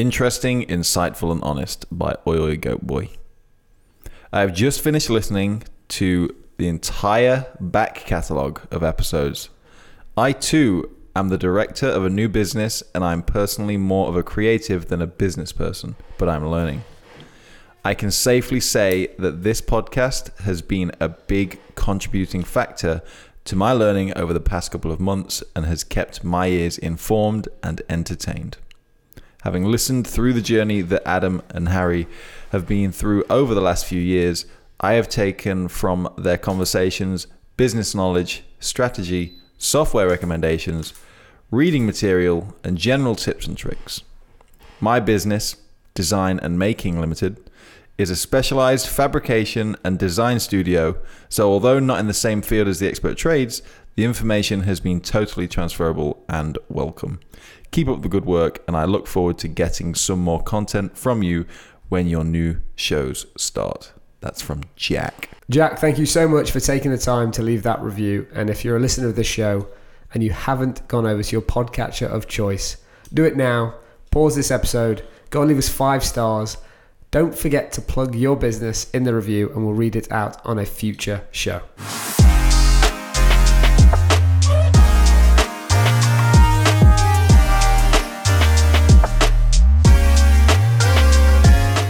Interesting, insightful, and honest by Oi Oi Goat Boy. I have just finished listening to the entire back catalogue of episodes. I too am the director of a new business, and I'm personally more of a creative than a business person, but I'm learning. I can safely say that this podcast has been a big contributing factor to my learning over the past couple of months and has kept my ears informed and entertained. Having listened through the journey that Adam and Harry have been through over the last few years, I have taken from their conversations business knowledge, strategy, software recommendations, reading material, and general tips and tricks. My business, Design and Making Limited, is a specialized fabrication and design studio, so although not in the same field as the expert trades, the information has been totally transferable and welcome. Keep up the good work, and I look forward to getting some more content from you when your new shows start. That's from Jack. Jack, thank you so much for taking the time to leave that review. And if you're a listener of this show and you haven't gone over to your podcatcher of choice, do it now. Pause this episode, go and leave us five stars. Don't forget to plug your business in the review, and we'll read it out on a future show.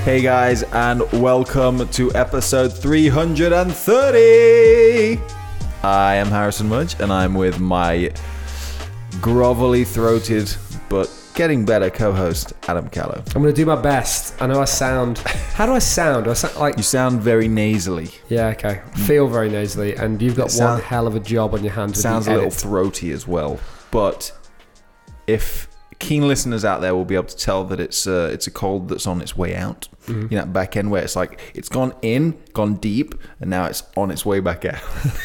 Hey guys, and welcome to episode 330. I am Harrison Mudge, and I'm with my grovelly throated but getting better co host, Adam Callow. I'm going to do my best. I know I sound. How do I sound? Do I sound like. You sound very nasally. Yeah, okay. Feel very nasally, and you've got sound- one hell of a job on your hands. Sounds a little throaty as well. But if keen listeners out there will be able to tell that it's uh, it's a cold that's on its way out. Mm-hmm. You know, that back end where it's like it's gone in, gone deep, and now it's on its way back out.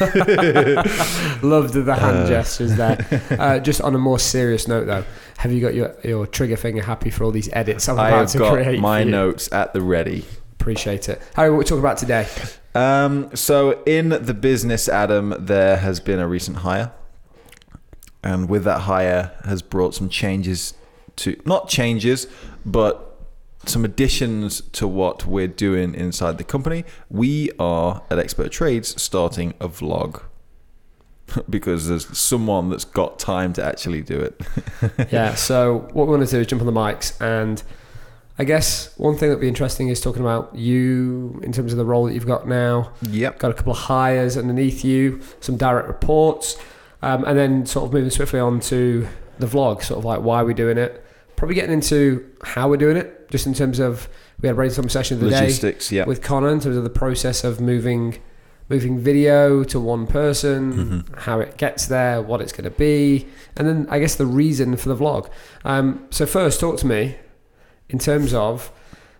Loved the hand gestures there. Uh, just on a more serious note, though, have you got your, your trigger finger happy for all these edits I'm about to got create? my notes at the ready. Appreciate it. Harry, what we talking about today? Um, so in the business, Adam, there has been a recent hire, and with that hire has brought some changes to not changes, but some additions to what we're doing inside the company. We are at Expert Trades starting a vlog. because there's someone that's got time to actually do it. yeah, so what we want to do is jump on the mics and I guess one thing that'd be interesting is talking about you in terms of the role that you've got now. Yep. Got a couple of hires underneath you, some direct reports, um, and then sort of moving swiftly on to the vlog, sort of like why we're doing it. Probably getting into how we're doing it, just in terms of we had a brainstorm session of the day yeah. with Connor in terms of the process of moving moving video to one person, Mm-hmm. how it gets there, what it's going to be, and then I guess the reason for the vlog. Um, so first, talk to me in terms of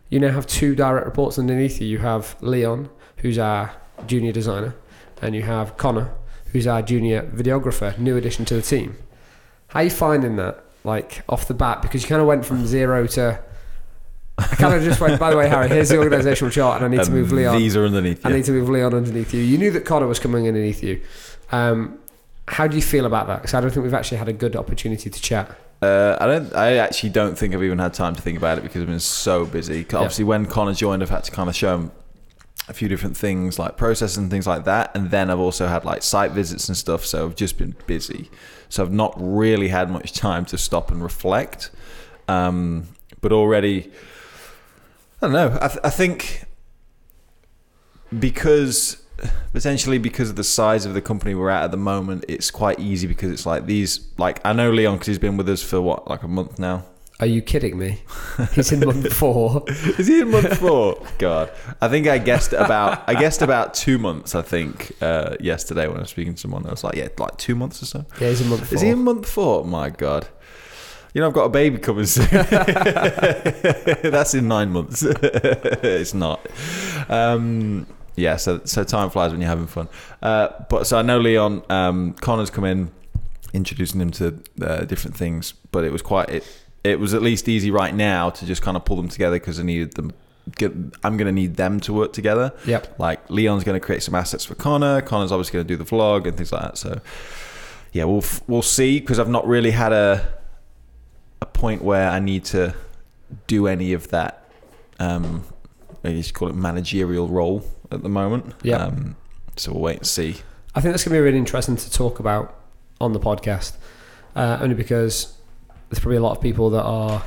you now have two direct reports underneath you. You have Leon, who's our junior designer, and you have Connor, who's our junior videographer, new addition to the team. How are you finding that, like off the bat? Because you kind of went from zero to. I kind of just went. By the way, Harry, here's the organisational chart, and I need to move Leon. These are underneath I you. need to move Leon underneath you. You knew that Connor was coming underneath you. Um, how do you feel about that? Because I don't think we've actually had a good opportunity to chat. Uh, I don't. I actually don't think I've even had time to think about it because I've been so busy. Obviously, when Connor joined, I've had to kind of show him a few different things like process and things like that, and then I've also had like site visits and stuff. So I've just been busy. So I've not really had much time to stop and reflect. Um, but already, I don't know. I, th- I think because potentially because of the size of the company we're at at the moment, it's quite easy because it's like these. Like I know Leon because he's been with us for what like a month now. Are you kidding me? He's in month four. Is he in month four? God, I think I guessed about I guessed about two months. I think uh, yesterday when I was speaking to someone, I was like, yeah, like two months or so. Yeah, he's in month four. Is he in month four? My God. You know, I've got a baby coming soon. That's in nine months. it's not. Um, yeah, so so time flies when you're having fun. Uh, but so I know Leon. Um, Connor's come in, introducing him to uh, different things. But it was quite. It, it was at least easy right now to just kind of pull them together because I needed them. Get, I'm going to need them to work together. Yep. Like Leon's going to create some assets for Connor. Connor's obviously going to do the vlog and things like that. So yeah, we'll f- we'll see because I've not really had a a point where I need to do any of that. Um, I guess you call it managerial role at the moment. Yeah. Um, so we'll wait and see. I think that's going to be really interesting to talk about on the podcast, uh, only because there's probably a lot of people that are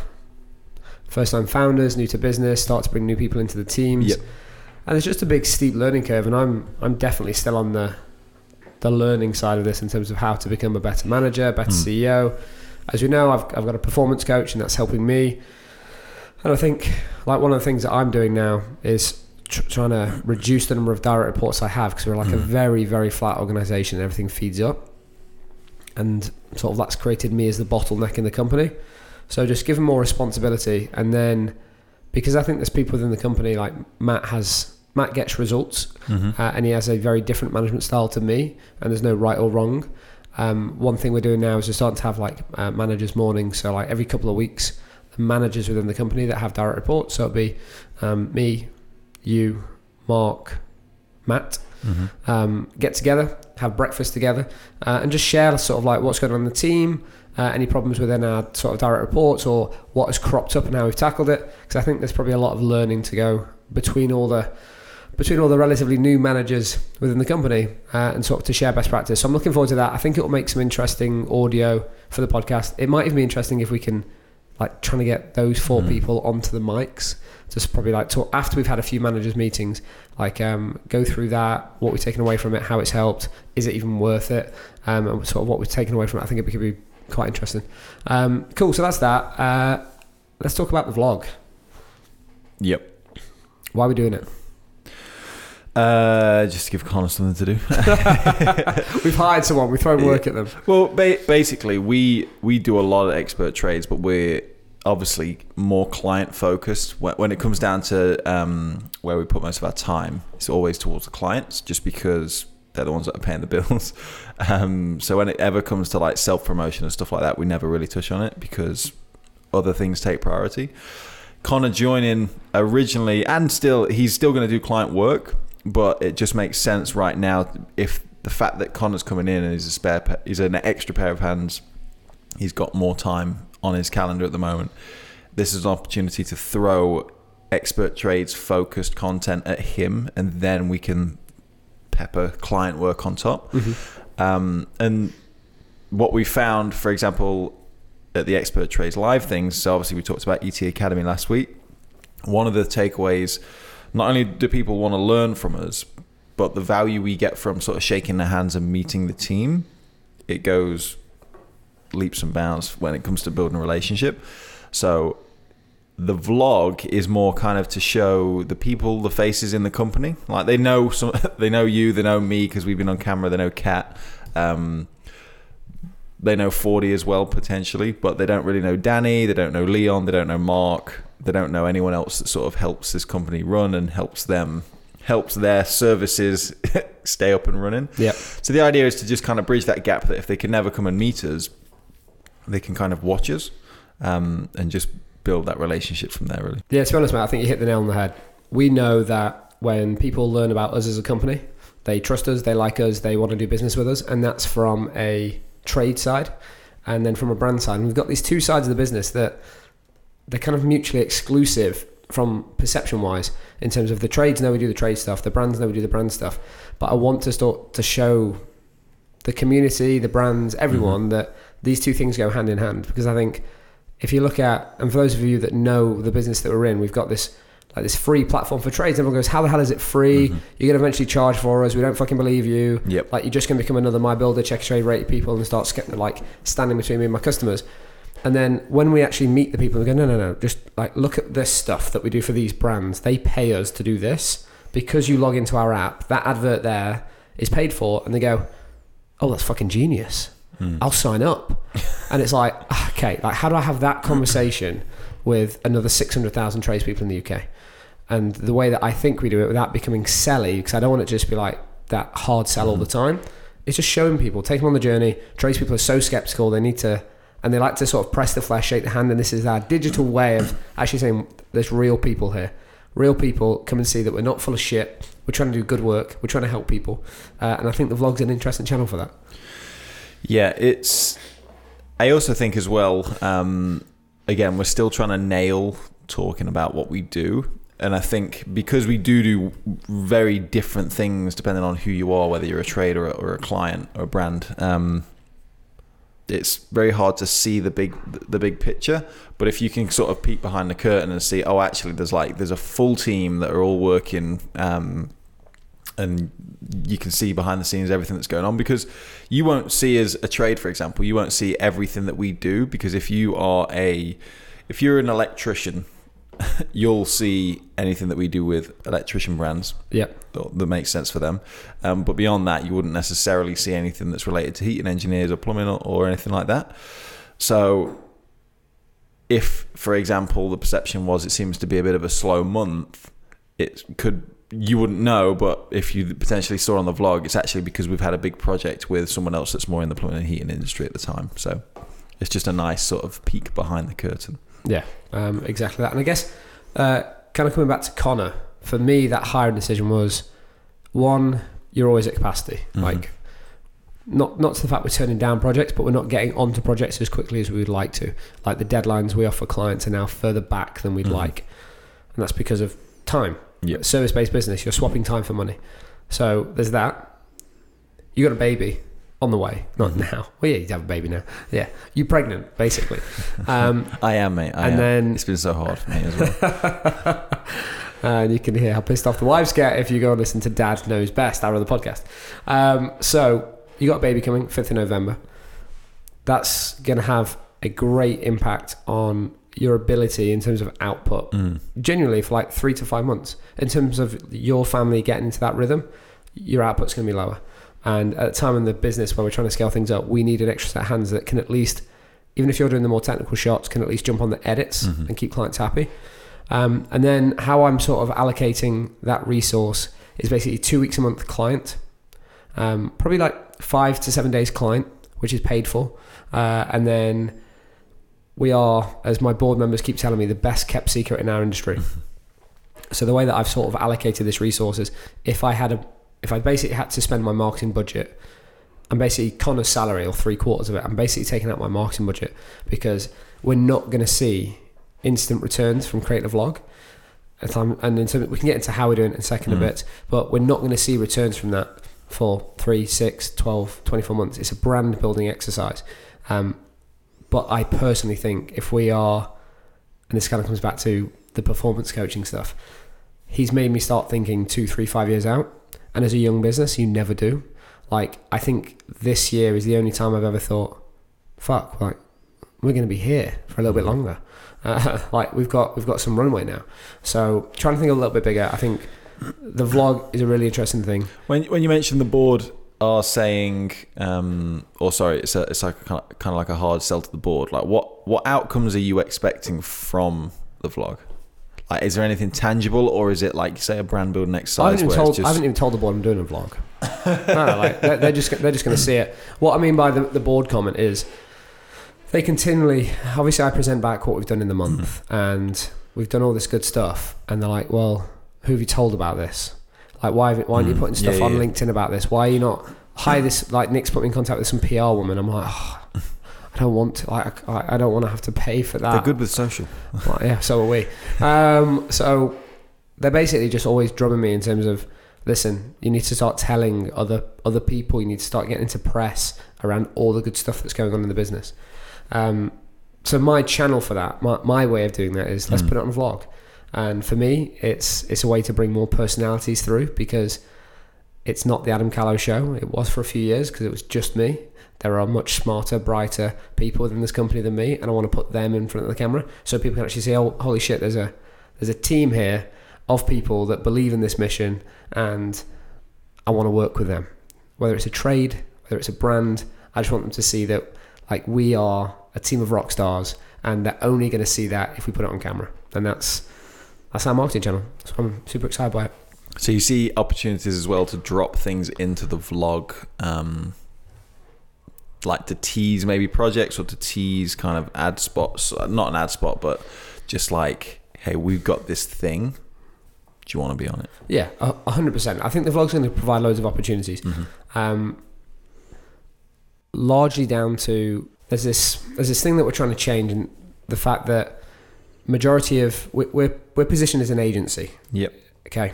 first time founders, new to business, start to bring new people into the teams. Yep. And it's just a big steep learning curve, and I'm I'm definitely still on the the learning side of this in terms of how to become a better manager, better Hmm. CEO. As you know, I've I've got a performance coach, and that's helping me. And I think like one of the things that I'm doing now is tr- trying to reduce the number of direct reports I have because we're like a Mm. very very flat organization. and Everything feeds up, and sort of that's created me as the bottleneck in the company. So just give them more responsibility, and then because I think there's people within the company like Matt has. Matt gets results, Mm-hmm. uh, and he has a very different management style to me, and there's no right or wrong. Um, one thing we're doing now is we're starting to have like uh, managers mornings, so like every couple of weeks, managers within the company that have direct reports. So it'll be um, me, you, Mark, Matt, Mm-hmm. um, get together, have breakfast together, uh, and just share sort of like what's going on in the team, uh, any problems within our sort of direct reports, or what has cropped up and how we've tackled it. Because I think there's probably a lot of learning to go between all the between all the relatively new managers within the company uh, and sort of to share best practice. So I'm looking forward to that. I think it will make some interesting audio for the podcast. It might even be interesting if we can like trying to get those four Mhm. people onto the mics. Just probably like talk after we've had a few managers meetings, like um, go through that, what we've taken away from it, how it's helped, is it even worth it, um, and sort of what we've taken away from it. I think it could be quite interesting. Um, cool. So that's that. Uh, let's talk about the vlog. Yep. Why are we doing it? Uh, just to give Connor something to do. We've hired someone. We throw work at them. Well, ba- basically, we we do a lot of expert trades, but we're obviously more client focused. When, it comes down to um, where we put most of our time, it's always towards the clients, just because they're the ones that are paying the bills. Um, so when it ever comes to like self promotion and stuff like that, we never really touch on it because other things take priority. Connor joining originally, and still, he's still going to do client work, but it just makes sense right now if the fact that Connor's coming in and he's a spare, pa- he's an extra pair of hands, he's got more time on his calendar at the moment. This is an opportunity to throw expert trades focused content at him, and then we can pepper client work on top. Um, and what we found, for example, at the Expert Trades Live things, so obviously we talked about ET Academy last week. One of the takeaways, not only do people want to learn from us, but the value we get from sort of shaking their hands and meeting the team, it goes leaps and bounds when it comes to building a relationship. So the vlog is more kind of to show the people, the faces in the company. Like they know some, they know you, they know me because we've been on camera. They know Kat. Um, they know 40 as well potentially, but they don't really know Danny. They don't know Leon. They don't know Mark. They don't know anyone else that sort of helps this company run and helps them helps their services stay up and running. Yeah. So the idea is to just kind of bridge that gap that if they can never come and meet us, they can kind of watch us um, and just build that relationship from there. Really. Yeah, to be honest, mate, I think you hit the nail on the head. We know that when people learn about us as a company, they trust us, they like us, they want to do business with us, and that's from a trade side, and then from a brand side. And we've got these two sides of the business that they're kind of mutually exclusive from perception wise in terms of the trades know we do the trade stuff, the brands know we do the brand stuff. But I want to start to show the community, the brands, everyone that these two things go hand in hand because I think if you look at and for those of you that know the business that we're in, we've got this like this free platform for trades. Everyone goes, "How the hell is it free? Mm-hmm. You're gonna eventually charge for us. We don't fucking believe you. Yep. Like you're just gonna become another my builder, Checkatrade rate people, and start like standing between me and my customers." And then when we actually meet the people, we go, "No, no, no. Just like look at this stuff that we do for these brands. They pay us to do this because you log into our app. That advert there is paid for." And they go, "Oh, that's fucking genius." I'll sign up. and it's like, ah, okay, like how do I have that conversation with another 600,000 tradespeople in the UK? And the way that I think we do it without becoming selly, because I don't want it to just be like that hard sell all the time, it's just showing people, take them on the journey. Tradespeople are so skeptical, they need to, and they like to sort of press the flesh, shake the hand, and this is our digital way of actually saying there's real people here. Real people come and see that we're not full of shit. We're trying to do good work. We're trying to help people. Uh, and I think the vlog's an interesting channel for that. Yeah, it's. I also think as well. Um, again, we're still trying to nail talking about what we do. And I think because we do do very different things depending on who you are, whether you're a trader or a client or a brand, um, it's very hard to see the big the big picture. But if you can sort of peek behind the curtain and see, oh, actually, there's like there's a full team that are all working, um, and you can see behind the scenes everything that's going on because you won't see as a trade, for example, you won't see everything that we do because if you are a if you're an electrician you'll see anything that we do with electrician brands Yep. that makes sense for them. Um, but beyond that, you wouldn't necessarily see anything that's related to heating engineers or plumbing or, or anything like that. So, if, for example, the perception was it seems to be a bit of a slow month, it could you wouldn't know, but if you potentially saw on the vlog, it's actually because we've had a big project with someone else that's more in the plumbing and heating industry at the time. So, it's just a nice sort of peek behind the curtain. Yeah, um, exactly that. And I guess, uh, kind of coming back to Connor, for me, that hiring decision was one, you're always at capacity. Mhm. Like, not not to the fact we're turning down projects, but we're not getting onto projects as quickly as we would like to. Like the deadlines we offer clients are now further back than we'd Mhm. like, and that's because of time. Yep. Service based business, you're swapping time for money. So there's that. You got a baby on the way, not now. Well, yeah, you have a baby now. Yeah, you're pregnant, basically. Um, I am, mate. I and am. then it's been so hard for me as well. and you can hear how pissed off the wives get if you go and listen to Dad Knows Best, our other podcast. Um, so you got a baby coming, 5th of November. That's going to have a great impact on your ability in terms of output. Mm. Genuinely, for like three to five months, in terms of your family getting into that rhythm, your output's going to be lower. And at the time in the business where we're trying to scale things up, we need an extra set of hands that can at least, even if you're doing the more technical shots, can at least jump on the edits Mhm. and keep clients happy. Um, and then how I'm sort of allocating that resource is basically two weeks a month client, um, probably like five to seven days client, which is paid for. Uh, and then we are, as my board members keep telling me, the best kept secret in our industry. So the way that I've sort of allocated this resource is if I had a, if I basically had to spend my marketing budget, I'm basically Connor's salary or three quarters of it. I'm basically taking out my marketing budget because we're not going to see instant returns from creating a vlog. And in terms, we can get into how we're doing it in a second Mm. a bit, but we're not going to see returns from that for three, six, 12, 24 months. It's a brand building exercise. Um, but I personally think if we are, and this kind of comes back to the performance coaching stuff, he's made me start thinking two, three, five years out. And as a young business, you never do. Like, I think this year is the only time I've ever thought, fuck, like, we're going to be here for a little bit longer. Uh, like, we've got, we've got some runway now. So, trying to think a little bit bigger. I think the vlog is a really interesting thing. When when you mentioned the board are saying, um, or sorry, it's a, it's like kind of, kind of like a hard sell to the board. Like, what what outcomes are you expecting from the vlog? Like, is there anything tangible, or is it like say a brand building I exercise haven't, even where told, it's just I haven't even told the board I'm doing a vlog. no, like they're, they're just they're just going to see it. What I mean by the, the board comment is they continually. Obviously, I present back what we've done in the month, and we've done all this good stuff, and they're like, "Well, who have you told about this? Like, why why aren't you Mm, putting stuff yeah, on yeah. LinkedIn about this? Why are you not?" Hi, this like Nick's put me in contact with some PR woman. I'm like, oh, I don't want to. Like, I, I don't want to have to pay for that. they're good with social. Well, yeah, so are we. Um, so they're basically just always drumming me in terms of, listen, you need to start telling other other people. You need to start getting into press around all the good stuff that's going on in the business. Um, so my channel for that, my, my way of doing that is let's Mm. put it on a vlog. And for me, it's it's a way to bring more personalities through because it's not the Adam Callow show. It was for a few years because it was just me. There are much smarter, brighter people within this company than me, and I want to put them in front of the camera so people can actually see, oh, holy shit, there's a there's a team here of people that believe in this mission, and I want to work with them. Whether it's a trade, whether it's a brand, I just want them to see that like we are a team of rock stars, and they're only going to see that if we put it on camera, and that's that's our marketing channel. So I'm super excited by it. So you see opportunities as well to drop things into the vlog, um, like to tease maybe projects or to tease kind of ad spots. uh, Not an ad spot, but just like, hey, we've got this thing. Do you want to be on it? Yeah, hundred percent. I think the vlog's going to provide loads of opportunities. Um, largely down to there's this there's this thing that we're trying to change, and the fact that majority of we- we're we're positioned as an agency. Yep. Okay.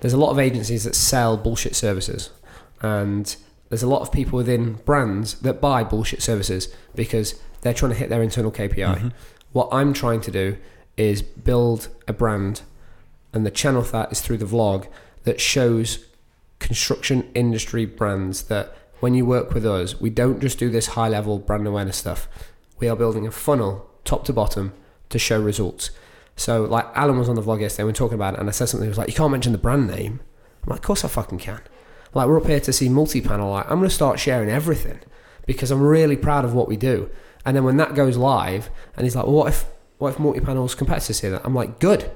There's a lot of agencies that sell bullshit services, and there's a lot of people within brands that buy bullshit services because they're trying to hit their internal KPI. Mhm. What I'm trying to do is build a brand, and the channel for that is through the vlog that shows construction industry brands that when you work with us, we don't just do this high level brand awareness stuff. We are building a funnel top to bottom to show results. So, like Alan was on the vlog yesterday, we were talking about it, and I said something. He was like, "You can't mention the brand name." I'm like, "Of course I fucking can." Like we're up here to see multi-panel. Like I'm going to start sharing everything because I'm really proud of what we do. And then when that goes live, and he's like, well, "What if what if multi-panel's competitors see that?" I'm like, "Good."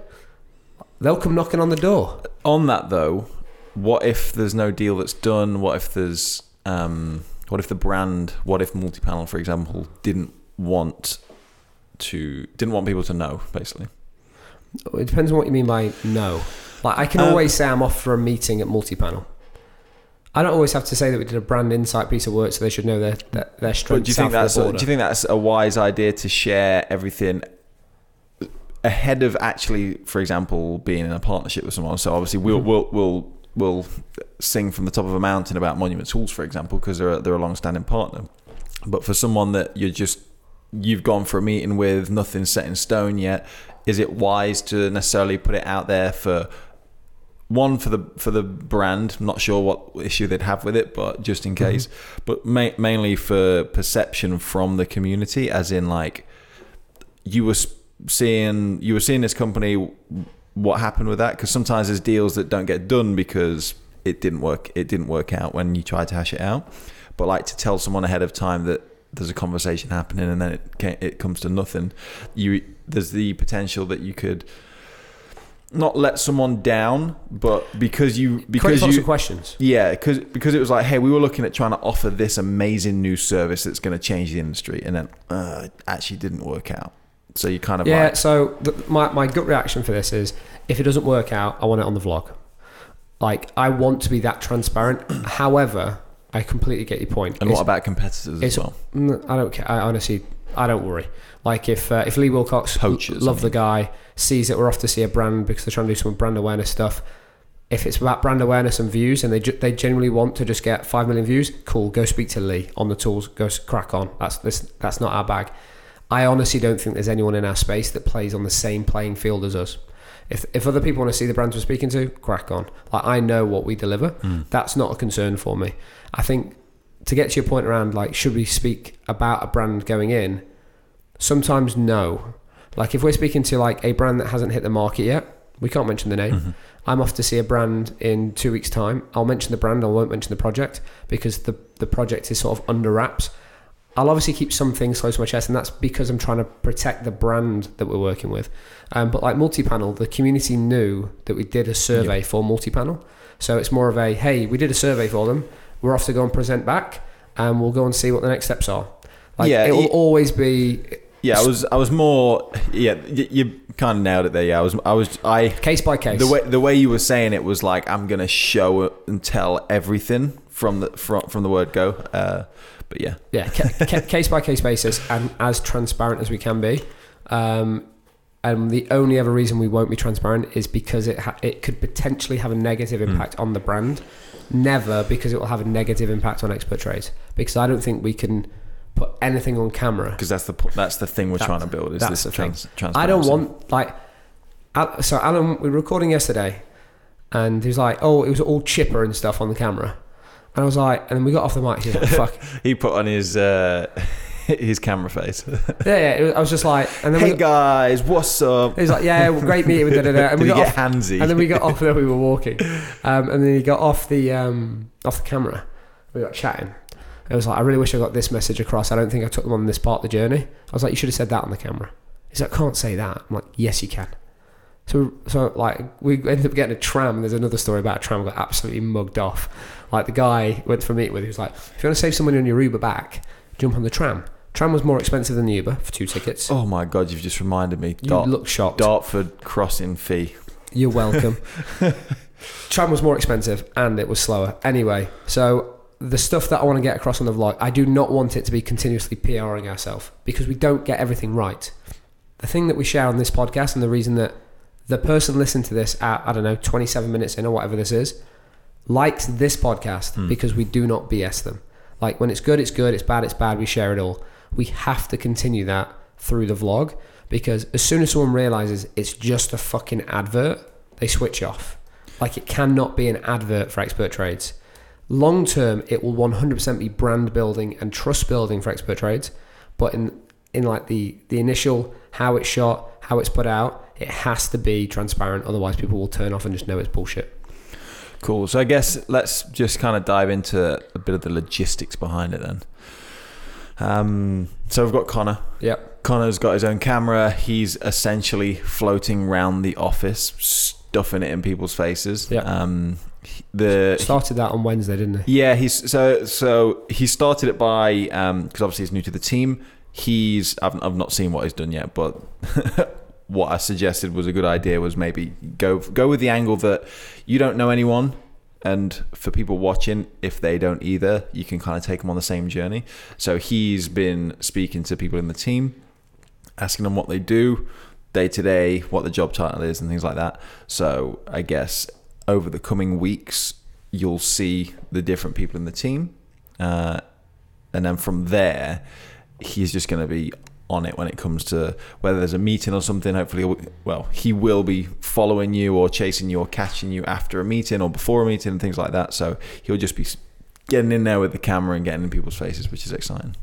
They'll come knocking on the door. On that though, what if there's no deal that's done? What if there's um, what if the brand, what if multi-panel, for example, didn't want to didn't want people to know, basically. It depends on what you mean by no. Like I can Um, always say I'm off for a meeting at multi-panel. I don't always have to say that we did a brand insight piece of work, so they should know their their, their strengths. do you think that's a, do you think that's a wise idea to share everything ahead of actually, for example, being in a partnership with someone? So obviously we'll Mhm. we'll we'll we'll sing from the top of a mountain about Monument Tools, for example, because they're a, they're a long-standing partner. But for someone that you're just you've gone for a meeting with, nothing set in stone yet. Is it wise to necessarily put it out there for one for the for the brand? I'm not sure what issue they'd have with it, but just in mm-hmm. case. But ma- mainly for perception from the community, as in like you were seeing you were seeing this company. What happened with that? Because sometimes there's deals that don't get done because it didn't work. It didn't work out when you tried to hash it out. But like to tell someone ahead of time that there's a conversation happening and then it it comes to nothing. You there's the potential that you could not let someone down, but because you because you questions. yeah, because because it was like, hey, we were looking at trying to offer this amazing new service that's going to change the industry, and then uh, it actually didn't work out. So you kind of Yeah. like, So the, my my gut reaction for this is, if it doesn't work out, I want it on the vlog. Like I want to be that transparent. However, I completely get your point. and It's- what about competitors as well? I don't care. I honestly, I don't worry. Like if uh, if Lee Wilcox, Poachers, love I the guy, sees that we're off to see a brand because they're trying to do some brand awareness stuff. If it's about brand awareness and views, and they ju- they genuinely want to just get five million views, cool. Go speak to Lee on the tools. Go crack on. That's this. That's not our bag. I honestly don't think there's anyone in our space that plays on the same playing field as us. If if other people want to see the brands we're speaking to, crack on. Like I know what we deliver. That's not a concern for me. I think to get to your point around like should we speak about a brand going in sometimes no like if we're speaking to like a brand that hasn't hit the market yet we can't mention the name Mhm. i'm off to see a brand in two weeks time i'll mention the brand i won't mention the project because the the project is sort of under wraps i'll obviously keep some things close to my chest and that's because i'm trying to protect the brand that we're working with um, but like multi-panel the community knew that we did a survey for multi-panel so it's more of a hey we did a survey for them we're off to go and present back and we'll go and see what the next steps are like Yeah, it will always be Yeah, I was I was more yeah. You, you kind of nailed it there. Yeah, I was I was I case by case the way the way you were saying it was like I'm gonna show and tell everything from the from from the word go. Uh, but yeah, yeah ca- ca- case by case basis and as transparent as we can be. Um, and the only other reason we won't be transparent is because it ha- it could potentially have a negative Hmm. impact on the brand. Never because it will have a negative impact on expert trades. Because I don't think we can put anything on camera. Because that's the that's the thing we're That's- trying to build. Is this the trans, I don't want like Al- so Alan we were recording yesterday and he was like oh it was all chipper and stuff on the camera and I was like and then we got off the mic he like fuck. He put on his uh, his camera face. yeah yeah was- I was just like and then hey we, guys, what's up? He's like yeah well, great meeting with da, da, da. and we got off, handsy? and then we got off then we were walking. Um, and then he got off the um, off the camera. We got chatting. It was like I really wish I got this message across. I don't think I took them on this part of the journey. I was like you should have said that on the camera. He's like can't say that. I'm like yes you can. So so like we ended up getting a tram. There's another story about a tram. Got absolutely mugged off like the guy went for a meeting with he was like if you want to save some money on your Uber back jump on the tram tram was more expensive than the Uber for two tickets oh my god, you've just reminded me. you Dart, look shocked Dartford crossing fee. You're welcome. Tram was more expensive and it was slower. Anyway, so the stuff that I want to get across on the vlog, I do not want it to be continuously PRing ourselves because we don't get everything right. the thing that we share on this podcast and the reason that the person listening to this at I don't know 27 minutes in or whatever this is likes this podcast Hmm. because we do not BS them. Like when it's good, it's good. It's bad, it's bad. We share it all. We have to continue that through the vlog because as soon as someone realizes it's just a fucking advert, they switch off. Like it cannot be an advert for expert trades. Long term, it will 100% be brand building and trust building for expert trades. But in in like the the initial how it's shot, how it's put out, it has to be transparent. Otherwise, people will turn off and just know it's bullshit. Cool. So I guess let's just kind of dive into a bit of the logistics behind it then. Um, so we've got Connor. Yep. Connor's got his own camera. He's essentially floating around the office, stuffing it in people's faces. Yeah. Um, the Started that on Wednesday, didn't he? yeah, he's so so he started it by because obviously he's new to the team. He's I've I've not seen what he's done yet, but what I suggested was a good idea was maybe go go with the angle that you don't know anyone, and for people watching, if they don't either, you can kind of take them on the same journey. So he's been speaking to people in the team, asking them what they do day to day, what the job title is, and things like that. So I guess over the coming weeks, you'll see the different people in the team, uh, and then from there, he's just going to be on it when it comes to whether there's a meeting or something. Hopefully, well, he will be following you or chasing you or catching you after a meeting or before a meeting and things like that. So he'll just be getting in there with the camera and getting in people's faces, which is exciting.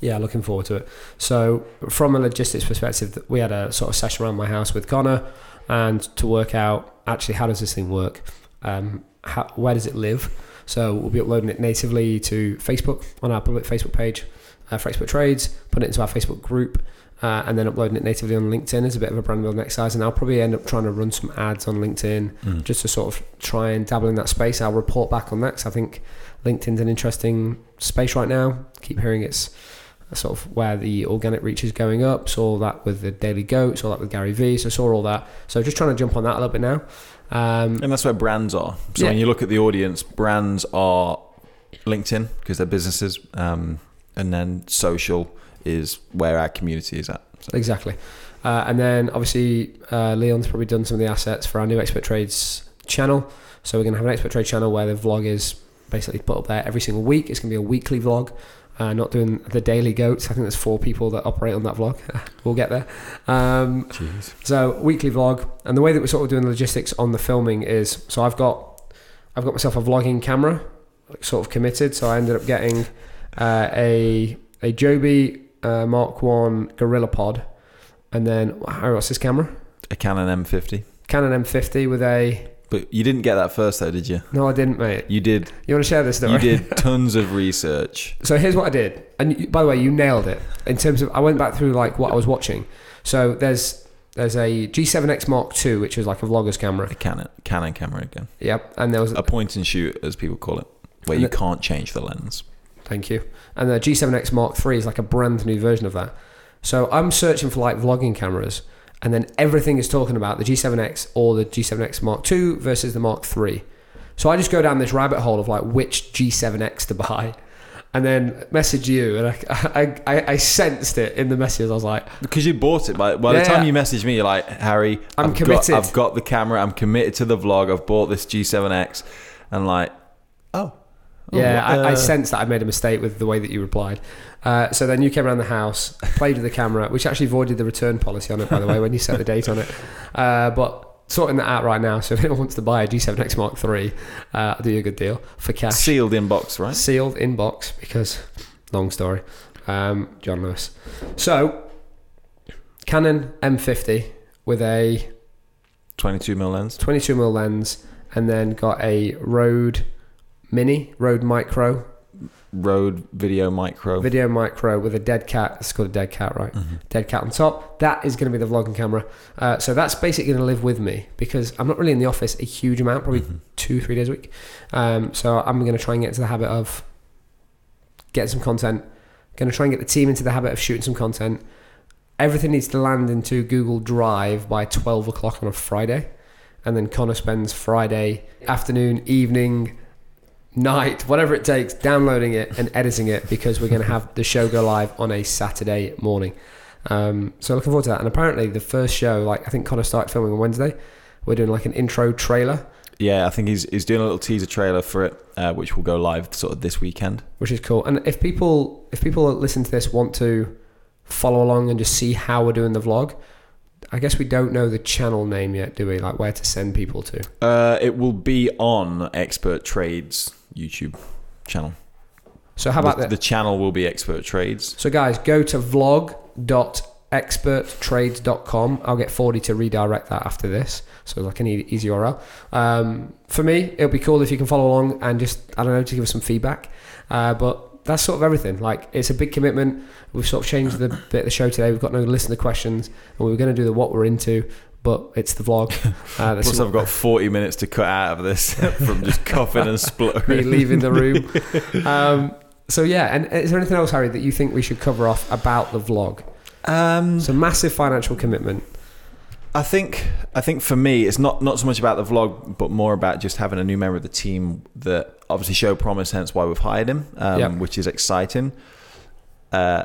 Yeah, looking forward to it. So, from a logistics perspective, we had a sort of session around my house with Connor, and to work out actually how does this thing work, um, how, where does it live. So we'll be uploading it natively to Facebook on our public Facebook page uh, for Expert Trades, put it into our Facebook group, uh, and then uploading it natively on LinkedIn is a bit of a brand building exercise. And I'll probably end up trying to run some ads on LinkedIn just to sort of try and dabble in that space. I'll report back on that 'cause I think LinkedIn's an interesting space right now. Keep hearing it's sort of where the organic reach is going up. Saw that with the Daily Goat, saw that with Gary Vee, so saw all that. So just trying to jump on that a little bit now. Um, And that's where brands are. So Yeah. when you look at the audience, brands are LinkedIn because they're businesses, um, and then social is where our community is at. So, Exactly. Uh, and then obviously, uh, Leon's probably done some of the assets for our new Expert Trades channel. So we're going to have an Expert Trade channel where the vlog is basically put up there every single week. It's going to be a weekly vlog, uh, not doing the daily goats. I think there's four people that operate on that vlog. we'll get there. Um, so weekly vlog, and the way that we're sort of doing the logistics on the filming is so I've got I've got myself a vlogging camera, like sort of committed. So I ended up getting uh, a a Joby uh, Mark One Gorilla Pod, and then how what's this camera? A Canon M50. Canon M50 with a But you didn't get that first though, did you? no, I didn't, mate. You did. You want to share this story? You did tons of research. So here's what I did, and you, by the way, you nailed it in terms of I went back through like what I was watching. So there's there's a G7X Mark II, which is like a vlogger's camera. A Canon Canon camera again. Yep, and there was A point and shoot, as people call it, where you the- can't change the lens. Thank you. And the G7X Mark III is like a brand new version of that. So I'm searching for like vlogging cameras, and then everything is talking about the G7X or the G7X Mark II versus the Mark III. So I just go down this rabbit hole of like which G7X to buy, and then message you, and I, I, I, I sensed it in the messages. I was like, Because you bought it. By, by Yeah, the time you messaged me, you're like, Harry, I'm I've committed. Got, I've got the camera. I'm committed to the vlog. I've bought this G7X. And like, oh. Oh, Yeah, what, I, I uh, sensed that I made a mistake with the way that you replied. Uh, so then you came around the house, played with the camera, which actually voided the return policy on it, by the way, when you set the date on it. Uh, but sorting that out right now. So if anyone wants to buy a G7X Mark III, uh, I'll do you a good deal for cash. Sealed inbox, right? Sealed inbox because, long story, um, John Lewis. So, Canon M50 with a 22 mil lens. 22 mm lens and then got a Rode Mini, Rode Micro, Rode Video Micro. video micro with a dead cat. It's called a dead cat, right? Mhm. Dead cat on top. That is going to be the vlogging camera. Uh, so that's basically going to live with me because I'm not really in the office a huge amount, probably Mhm. two, three days a week. Um, so I'm going to try and get into the habit of getting some content. Going to try and get the team into the habit of shooting some content. Everything needs to land into Google Drive by 12 o'clock on a Friday. And then Connor spends Friday afternoon, evening, night, whatever it takes, downloading it and editing it because we're going to have the show go live on a Saturday morning. Um, so looking forward to that. And apparently, the first show, like I think Connor started filming on Wednesday. We're doing like an intro trailer, Yeah, I think he's he's doing a little teaser trailer for it, uh, which will go live sort of this weekend. which is cool. And if people if people that listen to this want to follow along and just see how we're doing the vlog, I guess we don't know the channel name yet, do we? Like where to send people to. Uh, it will be on Expert Trades YouTube channel. So how about the, that? the channel will be Expert Trades. So guys, go to vlog.experttrades.com. I'll get 40 to redirect that after this. So like an easy URL. Um, for me, it'll be cool if you can follow along and just, I don't know, to give us some feedback. Uh, but that's sort of everything. Like it's a big commitment. We've sort of changed the bit of the show today. We've got no listen to questions and we were going to do the what we're into, but it's the vlog. Uh, Plus, I've got 40 minutes to cut out of this from just coughing and me spluttering. leaving the room. Um, so yeah, and is there anything else, Harry, that you think we should cover off about the vlog? Um, It's a massive financial commitment. I think I think for me, it's not not so much about the vlog, but more about just having a new member of the team that obviously show promise. Hence why we've hired him, um, Yeah. which is exciting. Uh,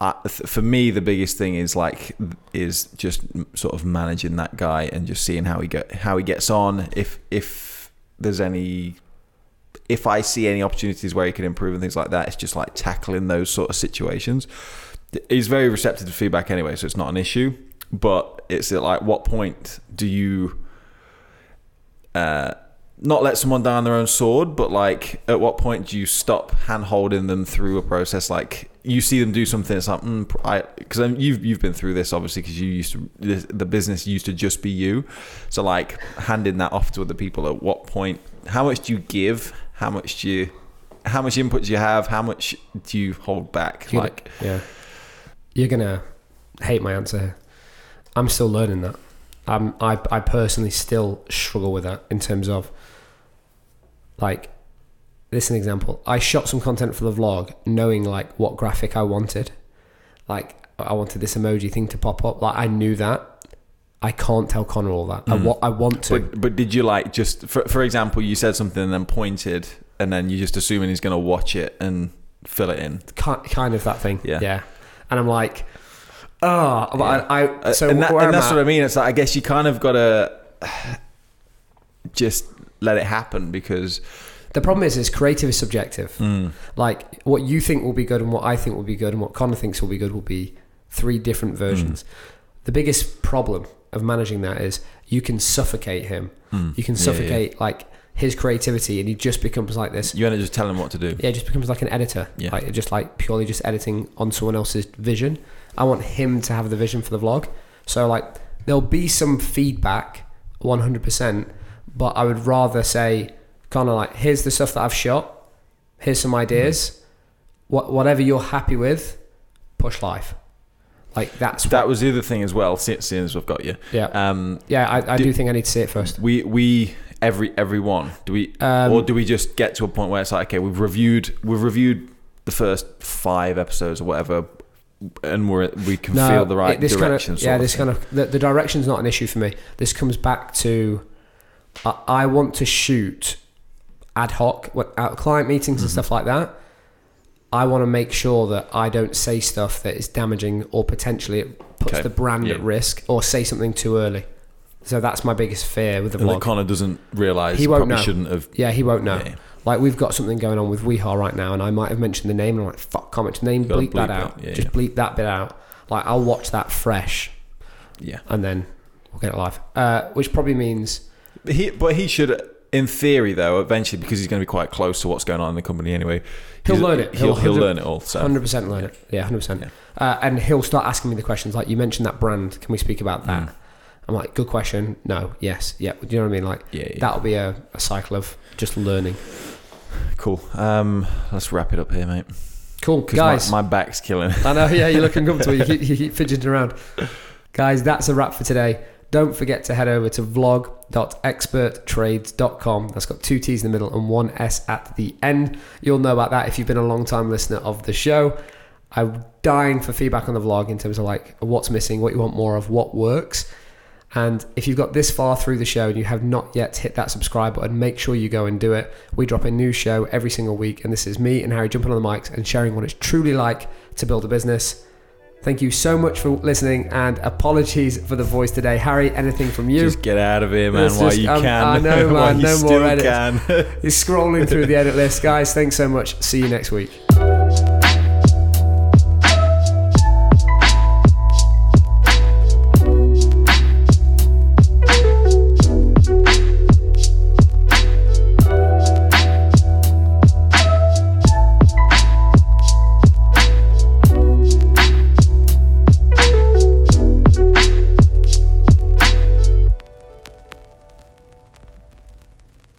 I, for me, the biggest thing is like is just sort of managing that guy and just seeing how he get how he gets on. If if there's any if I see any opportunities where he can improve and things like that, it's just like tackling those sort of situations. He's very receptive to feedback anyway, so it's not an issue. But it's at like what point do you uh, not let someone down their own sword, but like at what point do you stop hand holding them through a process? Like you see them do something, it's like mm, I because you've you've been through this obviously because you used to this, the business used to just be you, so like handing that off to other people. At what point? How much do you give? How much do you? How much input do you have? How much do you hold back? You're like Yeah. You're gonna hate my answer here. I'm still learning that. I'm, I I personally still struggle with that in terms of like this is an example. I shot some content for the vlog knowing like what graphic I wanted. Like I wanted this emoji thing to pop up. Like I knew that. I can't tell Connor all that. I, wa- I want to. But but did you like just for for example, you said something and then pointed, and then you're just assuming he's going to watch it and fill it in. ki- kind of that thing. Yeah. Yeah. And I'm like, oh, but I, I Uh, so and, that, and that's at- what I mean. It's like I guess you kind of got to just let it happen because The problem is, is creative is subjective. mm, Like what you think will be good and what I think will be good and what Connor thinks will be good will be three different versions. The biggest problem of managing that is you can suffocate him. mm, You can yeah, yeah. suffocate like his creativity, and he just becomes like this. You want to just tell him what to do. Yeah, it just becomes like an editor. Yeah. Like just like purely just editing on someone else's vision. I want him to have the vision for the vlog. So like there'll be some feedback, one hundred percent. But I would rather say, kind of like, here's the stuff that I've shot. Here's some ideas. What whatever you're happy with, push live. Like that's That what, was the other thing as well. Seeing as we've got you, yeah um, yeah. I, I do- do think I need to see it first. we we every everyone do we Um, or do we just get to a point where it's like okay we've reviewed we've reviewed the first five episodes or whatever and we're we can feel the right it- this direction Kind of, yeah, this thing. kind of the, the direction's not an issue for me. This comes back to I, I want to shoot ad hoc out client meetings Mm-hmm. and stuff like that. I want to make sure that I don't say stuff that is damaging or potentially it puts Okay. the brand Yeah. at risk or say something too early. So that's my biggest fear with the and vlog. Connor doesn't realize He won't know. shouldn't have yeah, he won't know. Yeah. Like we've got something going on with WeHar right now, and I might have mentioned the name, and I'm like, "Fuck, can't name. Gotta Bleep, that out. yeah, Just bleep that bit out." Like I'll watch that fresh, yeah and then we'll get it live. Uh, which probably means he but he should in theory though eventually because he's going to be quite close to what's going on in the company anyway He'll learn it. he'll, He'll he'll 100 learn it all so hundred percent learn it. Yeah, hundred percent. Yeah. Uh, and he'll start asking me the questions like you mentioned that brand. Can we speak about that? Mm. I'm like, good question. No, yes, yeah. Do you know what I mean? Like yeah, yeah. that'll be a, a cycle of just learning. cool um let's wrap it up here mate Cool, guys. my, my back's killing I know, yeah, you're looking comfortable. You keep, you keep fidgeting around. Guys, that's a wrap for today. Don't forget to head over to vlog.experttrades.com. That's got two T's in the middle and one S at the end. You'll know about that if you've been a long time listener of the show. I'm dying for feedback on the vlog in terms of like what's missing, what you want more of, what works. And if you've got this far through the show and you have not yet hit that subscribe button, make sure you go and do it. We drop a new show every single week, and this is me and Harry jumping on the mics and sharing what it's truly like to build a business. Thank you so much for listening, and apologies for the voice today. Harry, anything from you? Just get out of here, man, while just- you um, can. I know, man, no more edits. can. He's scrolling through the edit list. Guys, thanks so much. See you next week.